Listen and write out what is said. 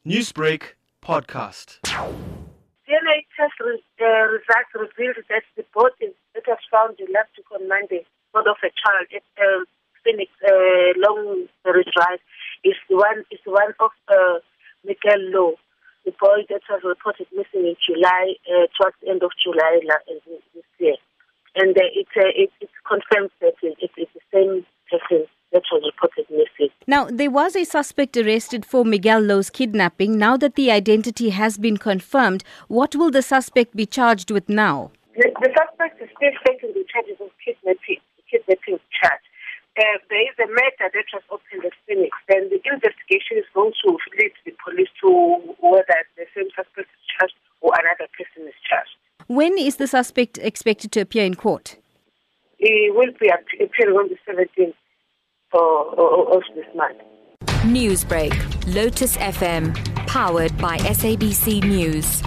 Newsbreak podcast. DNA test uh, results revealed that the body that was found last week on Monday, not of a child at uh, Phoenix uh, Long Drive, is one is one of uh, Miguel Louw, the boy that was reported missing in July, uh, towards the end of July la- uh, this year, and uh, it, uh, it it confirms that it, it is the same person that was reported missing. Now, there was a suspect arrested for Miguel Louw's kidnapping. Now that the identity has been confirmed, what will the suspect be charged with now? The, the suspect is still facing the charges of kidnapping, kidnapping charge. Uh, there is a matter that was opened at Phoenix, and the investigation is going to lead the police to whether the same suspect is charged or another person is charged. When is the suspect expected to appear in court? He will be ap- appearing on the 17th of, this month. Newsbreak, Lotus FM, powered by SABC News.